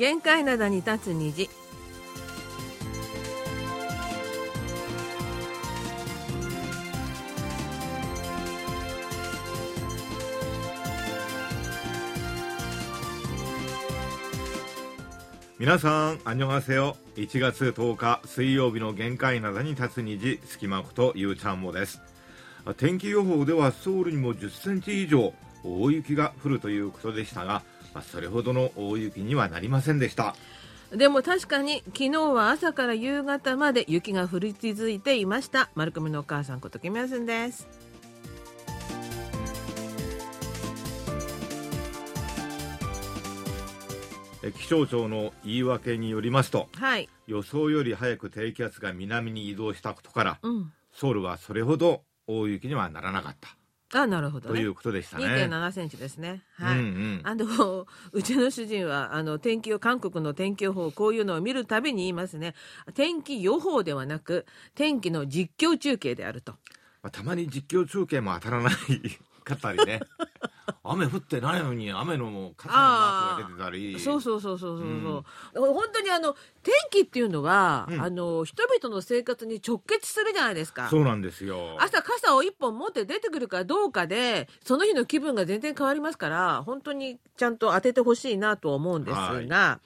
限界灘に立つ虹皆さん、あにょがせよ。1月10日水曜日の限界灘に立つ虹、隙間ことゆうちゃんもです。天気予報ではソウルにも10センチ以上大雪が降るということでしたが、まあ、それほどの大雪にはなりませんでした。でも確かに昨日は朝から夕方まで雪が降り続いていました。丸組のお母さんことキムヤスンです。え気象庁の言い訳によりますと、はい。予想より早く低気圧が南に移動したことから、うん。ソウルはそれほど大雪にはならなかったあなるほどね。ということでしたね。2.7センチですね。はい、うんうん。あのうちの主人はあの天気予韓国の天気予報こういうのを見るたびに言いますね。天気予報ではなく天気の実況中継であると。まあ、たまに実況中継も当たらないかったりね。雨降ってないのに雨の傘のマークが出てたり。そうそうそうそうそうそう、本当にあの天気っていうのは、うん。あの人々の生活に直結するじゃないですか。そうなんですよ。朝傘を一本持って出てくるかどうかでその日の気分が全然変わりますから本当にちゃんと当ててほしいなと思うんですが、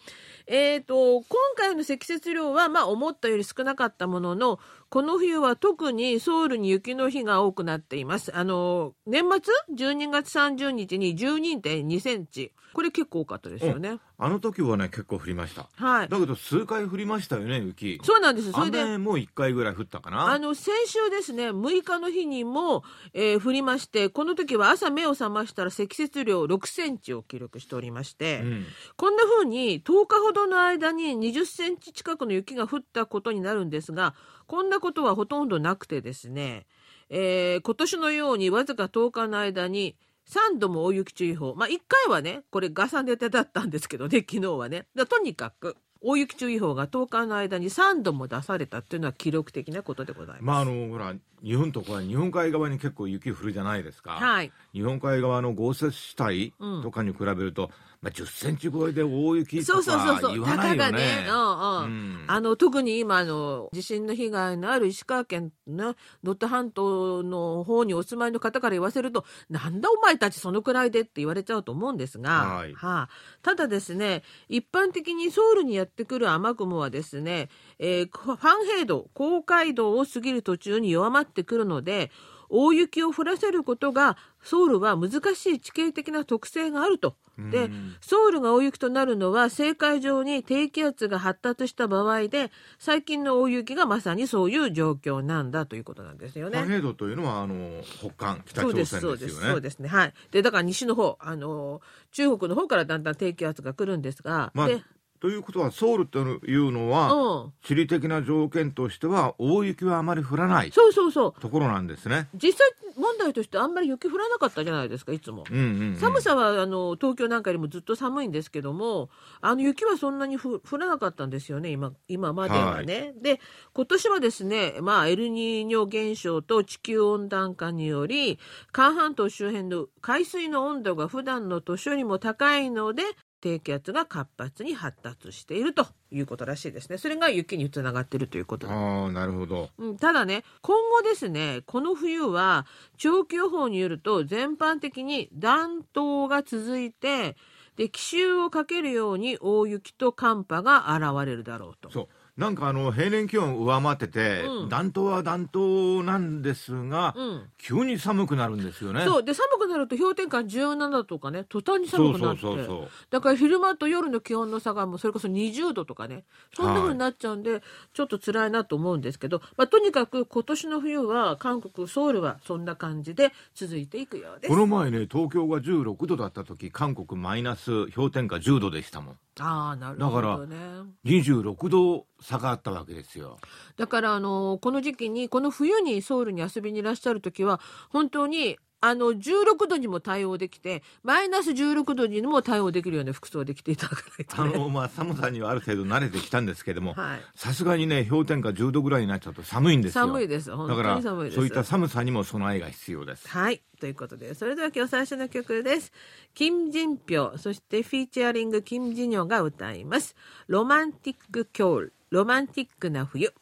えー、と今回の積雪量はまあ思ったより少なかったもののこの冬は特にソウルに雪の日が多くなっています。あの年末？12月30日に12.2センチ。これ結構多かったですよね。あの時はね結構降りました。はい。だけど数回降りましたよね雪。そうなんです。それで雨も1回ぐらい降ったかな。あの先週ですね6日の日にも、えー降りましてこの時は朝目を覚ましたら積雪量6センチを記録しておりまして、うん。こんな風に10日ほどの間に20センチ近くの雪が降ったことになるんですがこんなことはほとんどなくてですね、えー今年のようにわずか10日の間に3度も大雪注意報まあ1回はねこれガサネタだったんですけどね昨日はねとにかく大雪注意報が10日の間に3度も出されたっていうのは記録的なことでございます。まああのほら日本とか日本海側に結構雪降るじゃないですか、はい。日本海側の豪雪地帯とかに比べると、まあ、10センチ超えで大雪とそうそうそうそう。か言わないよね。ね、うんうん。うん。あの特に今あの地震の被害のある石川県の能登半島の方にお住まいの方から言わせるとなんだお前たちそのくらいでって言われちゃうと思うんですが、はい。あ、ただですね一般的にソウルにやってくる雨雲はですね、えーファンヘイド高街道を過ぎる途中に弱まってくるので大雪を降らせることがソウルは難しい地形的な特性があると。でうんソウルが大雪となるのは青海上に低気圧が発達した場合で最近の大雪がまさにそういう状況なんだということなんですよね。パヘイドというのはあの北韓北朝鮮ですそうよねですそうですねはいでだから西の方あの中国の方からだんだん低気圧が来るんですが、まあで、ということはソウルというのは、うん、地理的な条件としては大雪はあまり降らないそうそうそうところなんですね。実際問題としてあんまり雪降らなかったじゃないですかいつも。うんうんうん寒さはあの東京なんかよりもずっと寒いんですけどもあの雪はそんなにふ降らなかったんですよね今今まではね。で今年はですね、まあ、エルニーニョ現象と地球温暖化により韓半島周辺の海水の温度が普段の年よりも高いので低気圧が活発に発達しているということらしいですね。それが雪につながっているということああなるほど。うん、ただね今後ですねこの冬は長期予報によると全般的に暖冬が続いてで奇襲をかけるように大雪と寒波が現れるだろうと。そうなんかあの平年気温上回ってて、うん。暖冬は暖冬なんですが、うん。急に寒くなるんですよね。そう。で寒くなると氷点下17とかね途端に寒くなって。そうそうそうそう。だから昼間と夜の気温の差がもうそれこそ20度とかねそんな風になっちゃうんで、ちょっと辛いなと思うんですけど、まあ、とにかく今年の冬は韓国ソウルはそんな感じで続いていくようです。こ。の前ね東京が16度だった時韓国マイナス氷点下10度でしたもんああなるほどね。26度差があったわけですよだからあのこの時期にこの冬にソウルに遊びにいらっしゃる時は本当にあの16度にも対応できてマイナス16度にも対応できるような服装で着ていただかないと、あね、のまあ寒さにはある程度慣れてきたんですけどもはいさすがにね氷点下10度ぐらいになっちゃうと寒いんですよ寒いです本当に寒いですそういった寒さにも備えが必要ですはい。ということで、それでは今日最初の曲です。キム・ジンピョ、そしてフィーチャリングキム・ジニョが歌います。ロマンティック・キョール、ロマンティックな冬。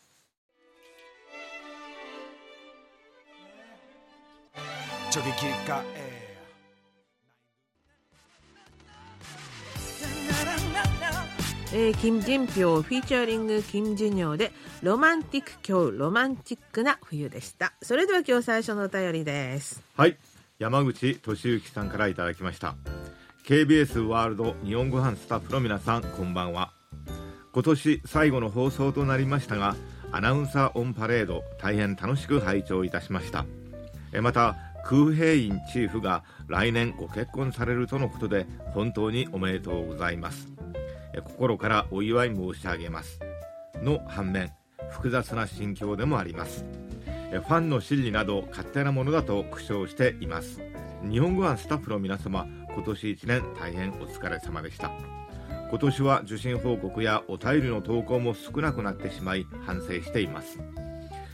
Chokichika. Eh, Kim Jinpyo 尿でロマンティック今日ロマンテックな冬でした。それでは今日最初のお便りです。はい、山口俊之さんからいただきました。KBS ワールド日本スタッフの皆さんこんばんは。今年最後の放送となりましたが、アナウンサーオンパレード大変楽しく拝聴いたしました。また空兵員チーフが来年ご結婚されるとのことで本当におめでとうございます。心からお祝い申し上げます。の反面複雑な心境でもあります。ファンの心理など勝手なものだと苦笑しています。日本語版スタッフの皆様今年1年大変お疲れ様でした。今年は受信報告やお便りの投稿も少なくなってしまい反省しています。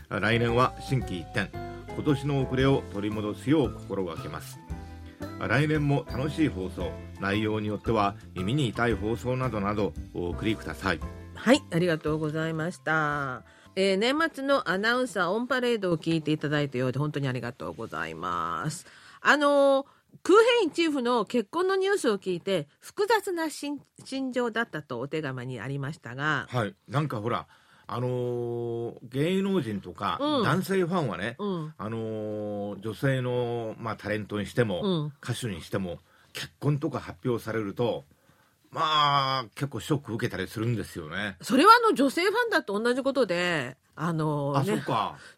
来年は心機一転今年の遅れを取り戻すよう心がけます来年も楽しい放送内容によっては耳に痛い放送などなどお送りくださいはい、ありがとうございました。えー年末のアナウンサーオンパレードを聞いていただいたようで本当にありがとうございます。あのー空兵員チーフの結婚のニュースを聞いて複雑な心心情だったとお手紙にありましたが、はいなんかほらあのー芸能人とかうん。男性ファンはね、うん、あのー女性の、まあ、タレントにしても、うん。歌手にしても結婚とか発表されるとまあ結構ショック受けたりするんですよね。それはあの女性ファンだと同じことで、あのーあ、ねそ。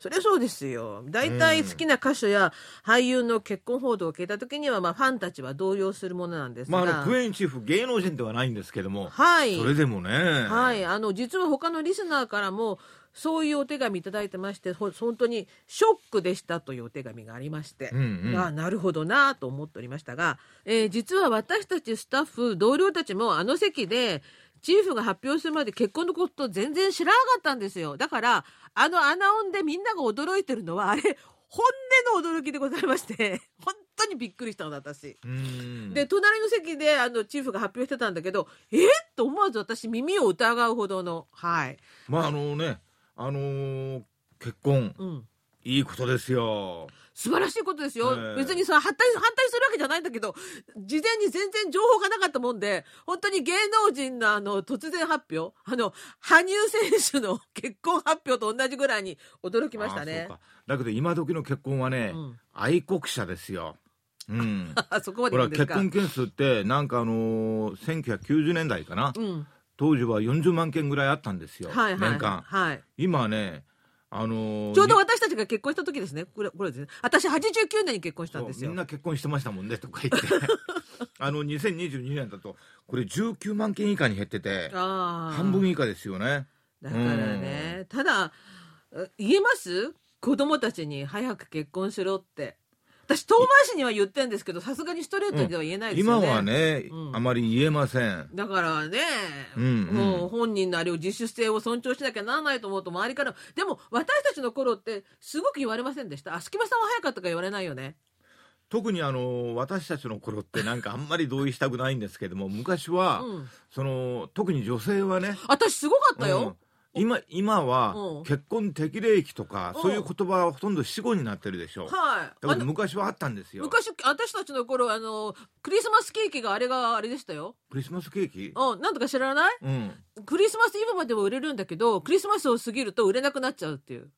そりゃそうですよ。大体好きな歌手や俳優の結婚報道を聞いた時には、まあ、ファンたちは動揺するものなんですが。まあ、あのクエンチーフ芸能人ではないんですけども、はい。それでもね、はい、あの実は他のリスナーからもそういうお手紙いただいてましてほ本当にショックでしたというお手紙がありまして、うんうんあなるほどなと思っておりましたが、えー実は私たちスタッフ同僚たちもあの席でチーフが発表するまで結婚のこと全然知らなかったんですよ。だからあのアナウンでみんなが驚いてるのはあれ本音の驚きでございまして本当にびっくりしたの私。うん。で隣の席であのチーフが発表してたんだけどえ？っと思わず私耳を疑うほどのはい、まああのね、あのー結婚。うん、いいことですよ。素晴らしいことですよ、ええ。別にさ反対反対するわけじゃないんだけど事前に全然情報がなかったもんで本当に芸能人のあの突然発表あの羽生選手の 結婚発表と同じぐらいに驚きましたね。あそうか。だけど今時の結婚はね、うん。愛国者ですよ。うん。そこまでほら結婚件数ってなんかあのー1990年代かな、うん。当時は40万件ぐらいあったんですよ、はいはい年間。はい。今ねあのーちょうどに私たちが結婚した時ですね。これこれですね。私89年に結婚したんですよ。みんな結婚してましたもんねとか言って。あの2022年だとこれ19万件以下に減ってて半分以下ですよね。だからね、ただえ言えます？子供たちに早く結婚しろって私遠回しには言ってんですけどさすがにストレートでは言えないですよ今ね、はね、うん。あまり言えません。だからね、うんうん。もう本人のあれを自主性を尊重しなきゃならないと思うと周りからでも私たちの頃ってすごく言われませんでした？あ隙間さんは早かったか言われないよね？特にあの私たちの頃って なんかあんまり同意したくないんですけども昔は、うん。その特に女性はね私すごかったよ、うん今今はうん。結婚適齢期とかうん。そういう言葉はほとんど死語になってるでしょ。はい。だ昔はあったんですよ。昔私たちの頃あのクリスマスケーキがあれがあれでしたよ。クリスマスケーキ？うん。なんとか知らない？うん。クリスマスイブまでは売れるんだけどクリスマスを過ぎると売れなくなっちゃうっていう。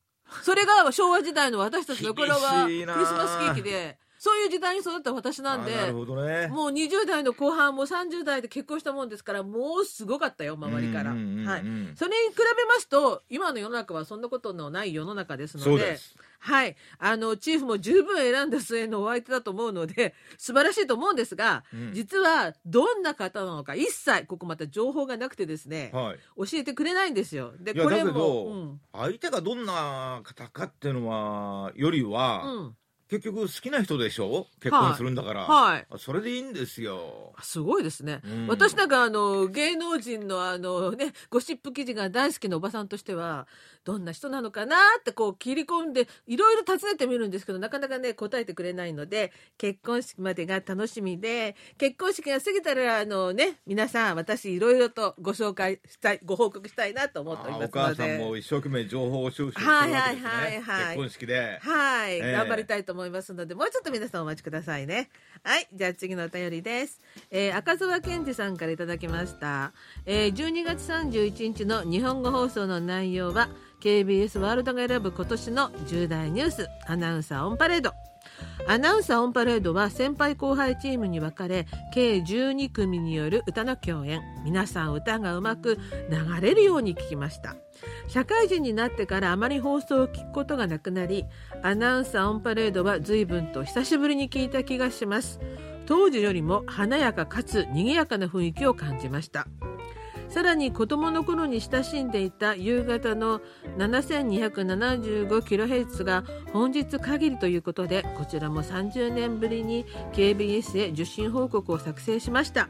それが昭和時代の私たちの頃はクリス厳しいなマスケーキでそういう時代に育った私なんであなるほどね。もう20代の後半も30代で結婚したもんですからもうすごかったよ周りから、はい、それに比べますと今の世の中はそんなことのない世の中ですのではい。あのチーフも十分選んだ末のお相手だと思うので素晴らしいと思うんですが、うん。実はどんな方なのか一切ここまた情報がなくてですね、はい。教えてくれないんですよ。でこれもうん。相手がどんな方かっていうのはよりは、うん結局好きな人でしょ？結婚するんだから、はい。それでいいんですよ。すごいですね、うん。私なんかあの芸能人のあのねゴシップ記事が大好きなおばさんとしてはどんな人なのかなってこう切り込んでいろいろ尋ねてみるんですけどなかなかね答えてくれないので結婚式までが楽しみで結婚式が過ぎたらあのね皆さん私いろいろとご紹介したいご報告したいなと思っておりますので。母さんも一生懸命情報収集してるはいわけですね、はいはいはい結婚式で。はい、ええ。頑張りたいと思いますので、もうちょっと皆さんお待ちくださいね。はい、じゃあ次のお便りです。えー赤澤健二さんからいただきました。えー12月31日の日本語放送の内容は、KBS ワールドが選ぶ今年の重大ニュース、アナウンサーオンパレード。アナウンサーオンパレードは先輩後輩チームに分かれ計12組による歌の共演。皆さん歌がうまく流れるように聞きました。社会人になってからあまり放送を聞くことがなくなりアナウンサーオンパレードは随分と久しぶりに聞いた気がします。当時よりも華やかかつ賑やかな雰囲気を感じました。さらに子供の頃に親しんでいた夕方の 7275kHz が本日限りということでこちらも30年ぶりに KBS へ受信報告を作成しました。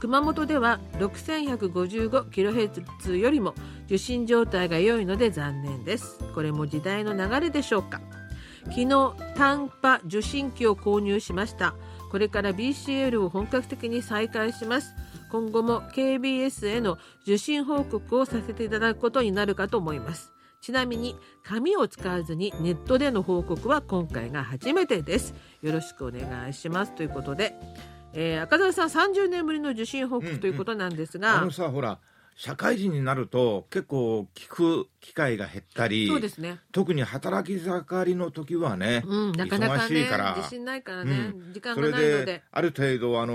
熊本では 6155kHz よりも受信状態が良いので残念です。これも時代の流れでしょうか。昨日単波受信機を購入しました。これから BCL を本格的に再開します。今後も KBS への受信報告をさせていただくことになるかと思います。ちなみに紙を使わずにネットでの報告は今回が初めてです。よろしくお願いします。ということで、えー赤澤さん30年ぶりの受信報告ということなんですが、あのさほら社会人になると結構聞く機会が減ったりそうですね。特に働き盛りの時はね、うん、なかなか忙しねいから。自信ないからね、うん。時間がないので。である程度あの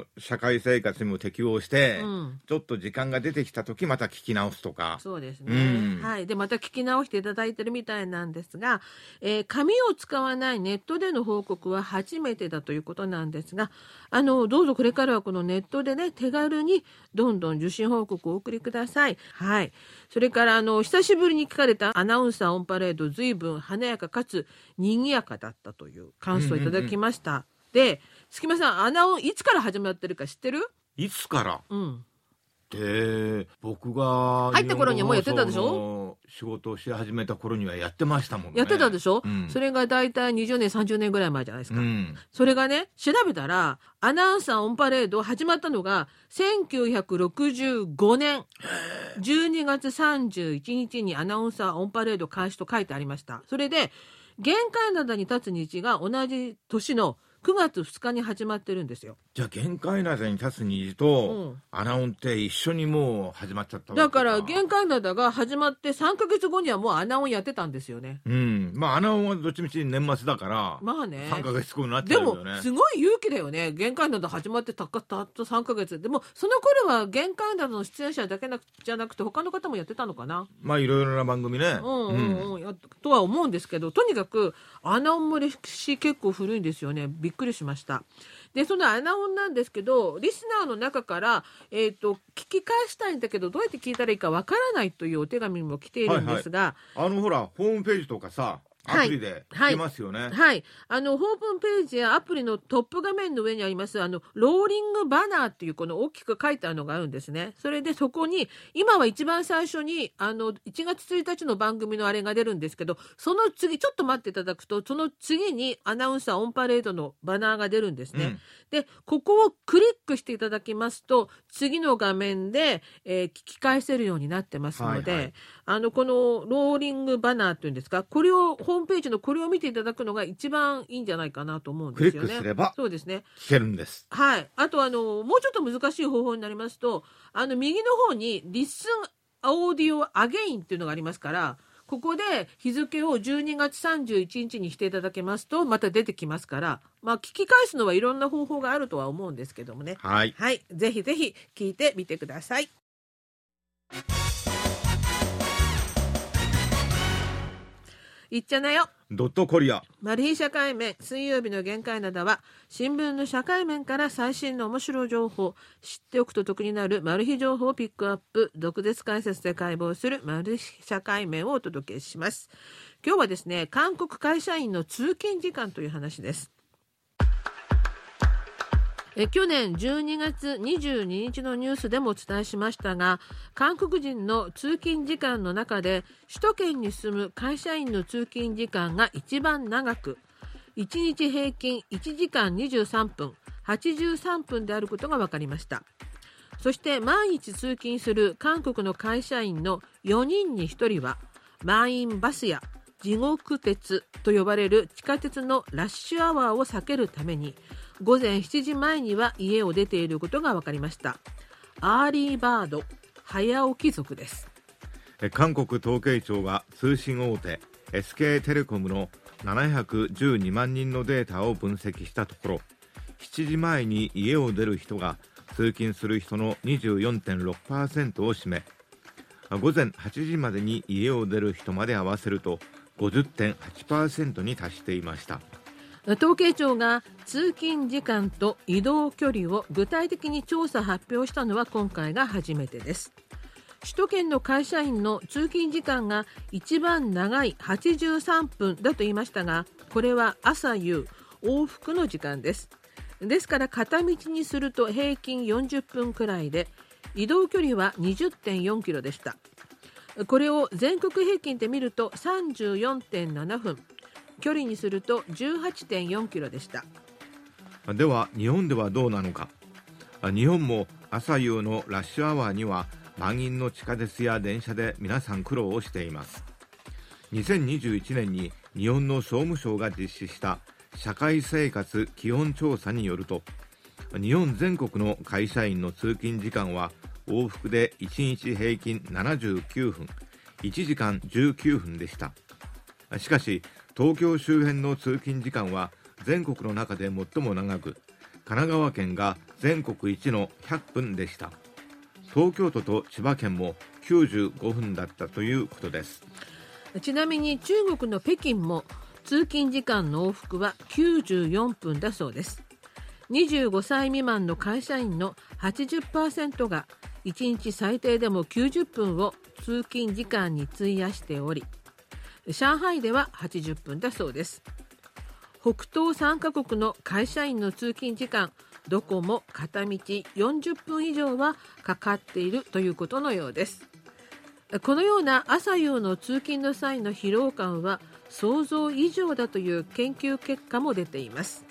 ー社会生活にも適応して、うん。ちょっと時間が出てきた時また聞き直すとか。そうですね、うん。はい。でまた聞き直していただいてるみたいなんですが、えー紙を使わないネットでの報告は初めてだということなんですがあのどうぞこれからはこのネットでね手軽にどんどん受信報告をお送りください。はいそれからあの久しぶりに聞かれたアナウンサーオンパレード随分華やかかつ賑やかだったという感想をいただきました、で月間さんアナウンいつから始まってるか知ってる？いつから？うんで僕が入った頃にはもうやってたでしょ？仕事をし始めた頃にはやってましたもんね。やってたでしょ、うん。それが大体20年30年ぐらい前じゃないですか、うん。それがね調べたらアナウンサーオンパレード始まったのが1965年。12月31日にアナウンサーオンパレード開始と書いてありました。それで玄関灘に立つ日が同じ年の9月2日に始まってるんですよ。じゃあ限界灘に立つ虹と、うん。アナウンって一緒にもう始まっちゃっただから玄関灘が始まって3ヶ月後にはもうアナウンやってたんですよね。うん。まあアナウンはどっちみち年末だから、まあね。3ヶ月後になっちでもゃうよね。すごい勇気だよね。限界など始まってたったった3ヶ月。でもその頃は限界などの出演者だけなじゃなくて他の方もやってたのかな。まあいろいろな番組ね。うんうんうん。やっとは思うんですけどとにかくアナウンも歴史結構古いんですよね。びっくりしました。でそのアナウンなんですけどリスナーの中から、えー、と聞き返したいんだけどどうやって聞いたらいいかわからないというお手紙も来ているんですが、あのほらホームページとかさアプリで聞けますよね、はい。あの、オープンページやアプリのトップ画面の上にあります、あの、ローリングバナーっていうこの大きく書いてあるのがあるんですね。それでそこに、今は一番最初に、あの、1月1日の番組のあれが出るんですけど、その次、ちょっと待っていただくと、その次にアナウンサーオンパレードのバナーが出るんですね。うんで、ここをクリックしていただきますと、次の画面で、えー聞き返せるようになってますので、はいはいあの、この rolling banner っていうんですか、これを、ホームページのこれを見ていただくのが一番いいんじゃないかなと思うんですよね。クリックすればそうですね。聞けるんですはい。あと、あの、もうちょっと難しい方法になりますと、あの、右の方に、 listen audio again っていうのがありますから、ここで日付を12月31日にしていただけますと、また出てきますから、まあ、聞き返すのはいろんな方法があるとは思うんですけどもね。はいはい。ぜひぜひ聞いてみてください。いっちゃなよ。ドットコリア。マル秘社会面水曜日の限界などは新聞の社会面から最新の面白い情報知っておくと得になるマル秘情報をピックアップ毒舌解説で解剖するマル秘社会面をお届けします。今日はですね韓国会社員の通勤時間という話ですえ去年12月22日のニュースでもお伝えしましたが韓国人の通勤時間の中で首都圏に住む会社員の通勤時間が一番長く1日平均1時間23分83分であることが分かりました。そして毎日通勤する韓国の会社員の4人に1人は満員バスや地獄鉄と呼ばれる地下鉄のラッシュアワーを避けるために午前7時前には家を出ていることが分かりました。early bird 早起き族です。韓国統計庁が通信大手 SK テレコムの712万人のデータを分析したところ7時前に家を出る人が通勤する人の24.6%を占め午前8時までに家を出る人まで合わせると50.8%に達していました。統計庁が通勤時間と移動距離を具体的に調査発表したのは今回が初めてです。首都圏の会社員の通勤時間が一番長い83分だと言いましたがこれは朝夕往復の時間です。ですから片道にすると平均40分くらいで移動距離は20.4キロでした。これを全国平均で見ると34.7分。距離にすると18.4キロでした。では日本ではどうなのか。日本も朝夕のラッシュアワーには満員の地下鉄や電車で皆さん苦労をしています。2021年に日本の総務省が実施した社会生活基本調査によると日本全国の会社員の通勤時間は往復で1日平均79分1時間19分でした。しかし東京周辺の通勤時間は全国の中で最も長く神奈川県が全国一の100分でした。東京都と千葉県も95分だったということです。ちなみに中国の北京も通勤時間の往復は94分だそうです。25歳未満の会社員の80%が1日最低でも90分を通勤時間に費やしており上海では80分だそうです。北東3カ国の会社員の通勤時間どこも片道40分以上はかかっているということのようです。このような朝夕の通勤の際の疲労感は想像以上だという研究結果も出ています。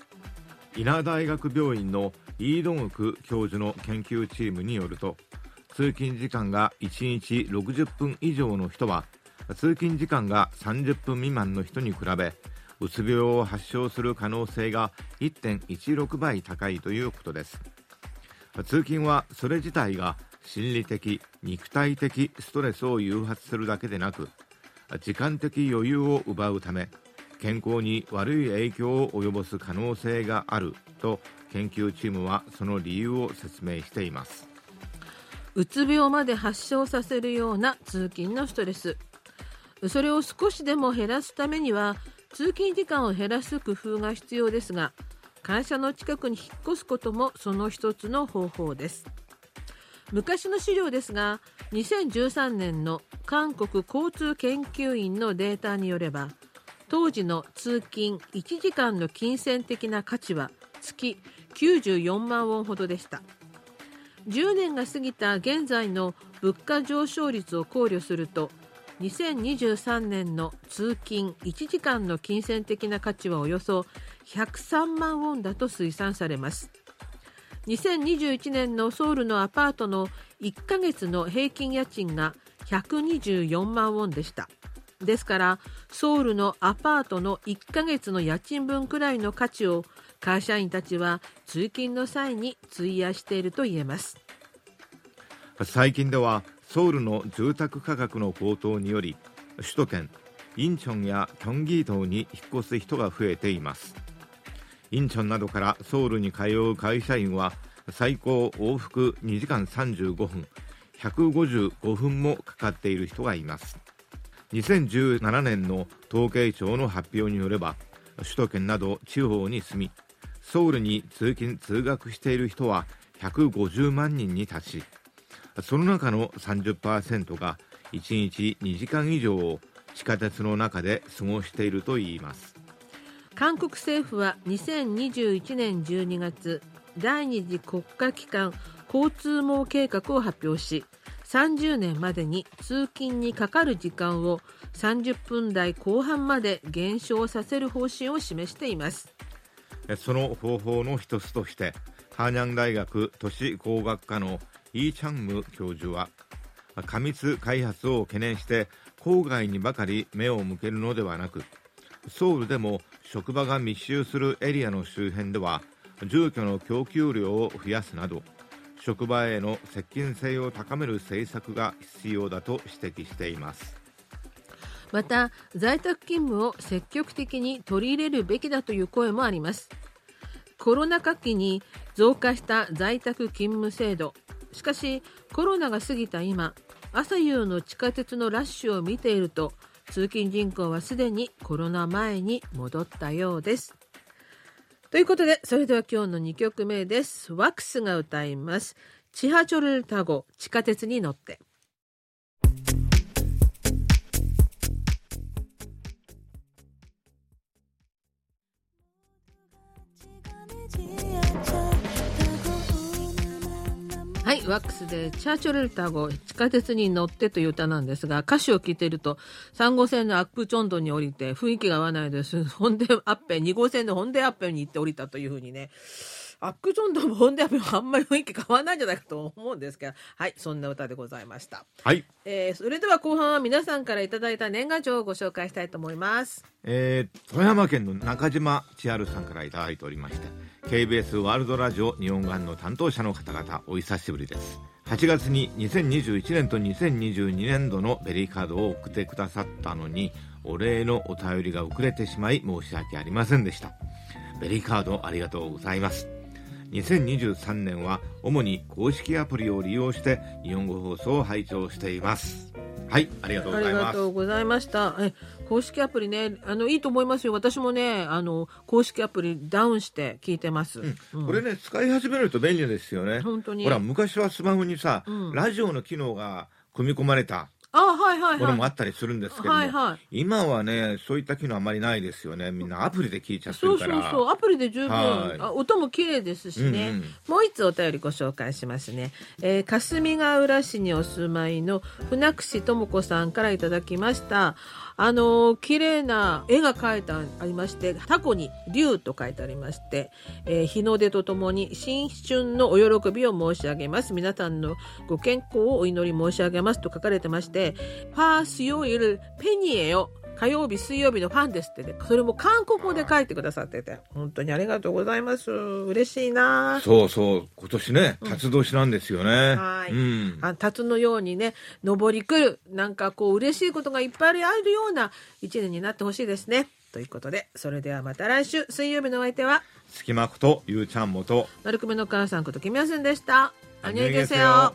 稲大学病院のイードンウク教授の研究チームによると通勤時間が1日60分以上の人は通勤時間が30分未満の人に比べうつ病を発症する可能性が1.16倍高いということです。通勤はそれ自体が心理的肉体的ストレスを誘発するだけでなく時間的余裕を奪うため健康に悪い影響を及ぼす可能性があると研究チームはその理由を説明しています。うつ病まで発症させるような通勤のストレスそれを少しでも減らすためには通勤時間を減らす工夫が必要ですが会社の近くに引っ越すこともその一つの方法です。昔の資料ですが2013年の韓国交通研究院のデータによれば当時の通勤1時間の金銭的な価値は月94万ウォンほどでした。10年が過ぎた現在の物価上昇率を考慮すると2023年の通勤1時間の金銭的な価値はおよそ103万ウォンだと推算されます。2021年のソウルのアパートの1ヶ月の平均家賃が124万ウォンでした。ですからソウルのアパートの1ヶ月の家賃分くらいの価値を会社員たちは通勤の際に費やしていると言えます。最近ではソウルの住宅価格の高騰により首都圏インチョンやキョンギー島に引っ越す人が増えています。インチョンなどからソウルに通う会社員は最高往復2時間35分155分もかかっている人がいます。2017年の統計庁の発表によれば首都圏など地方に住みソウルに通勤通学している人は150万人に達しその中の30%が1日2時間以上を地下鉄の中で過ごしているといいます。韓国政府は2021年12月第二次国家機関交通網計画を発表し30年までに通勤にかかる時間を30分台後半まで減少させる方針を示しています。その方法の一つとしてハーニャン大学都市工学科のイー・チャンム教授は過密開発を懸念して郊外にばかり目を向けるのではなくソウルでも職場が密集するエリアの周辺では住居の供給量を増やすなど職場への接近性を高める政策が必要だと指摘しています。また在宅勤務を積極的に取り入れるべきだという声もあります。コロナ禍期に増加した在宅勤務制度しかしコロナが過ぎた今朝夕の地下鉄のラッシュを見ていると通勤人口はすでにコロナ前に戻ったようですということで、それでは今日の2曲目です。ワックスが歌います。チハチョルタゴ、地下鉄に乗って。はい、ワックスでチャーチョルタ号地下鉄に乗ってという歌なんですが、歌詞を聞いていると、3号線のアップチョンドに降りて雰囲気が合わないです。ホンデアッペン、2号線のホンデアッペンに行って降りたというふうにね、アックチョンドも本でアッペンもあんまり雰囲気変わらないんじゃないかと思うんですけど、はい、そんな歌でございました。はい。えー、それでは後半は皆さんからいただいた年賀状をご紹介したいと思います。えー、富山県の中島千春さんからいただいておりまして、KBS ワールドラジオ日本版の担当者の方々お久しぶりです8月に2021年と2022年度のベリーカードを送ってくださったのにお礼のお便りが遅れてしまい申し訳ありませんでしたベリーカードありがとうございます2023年は主に公式アプリを利用して日本語放送を拝聴しています。はいありがとうございます。ありがとうございました。え公式アプリねあのいいと思いますよ。私もねあの公式アプリダウンして聞いてます、うん。うん、これね使い始めると便利ですよね。本当に。ほら昔はスマホにさ、うん、ラジオの機能が組み込まれたあはいはいはい。これもあったりするんですけどはいはい、今はね、そういった機能あまりないですよね。みんなアプリで聞いちゃってるから。そうそうそう、アプリで十分。はい、あ音も綺麗ですしね、うんうん。もう一つお便りご紹介しますね。えー、霞ヶ浦市にお住まいの船串智子さんからいただきました。あの綺麗な絵が描いてありましてタコに竜と書いてありまして、えー、日の出とともに新春のお喜びを申し上げます。皆さんのご健康をお祈り申し上げますと書かれてましてパースヨイルペニエよ火曜日、水曜日のファンですってね、それも韓国語で書いてくださってて、本当にありがとうございます。嬉しいなそうそう、今年ね、辰年なんですよね。うん、はい。うん、あ辰のようにね、登り来る、なんかこう、嬉しいことがいっぱいあるような一年になってほしいですね。ということで、それではまた来週、水曜日のお相手は、隙間ことゆうちゃんもと、丸くめの母さんことキミヤスンでした。あにげせよ。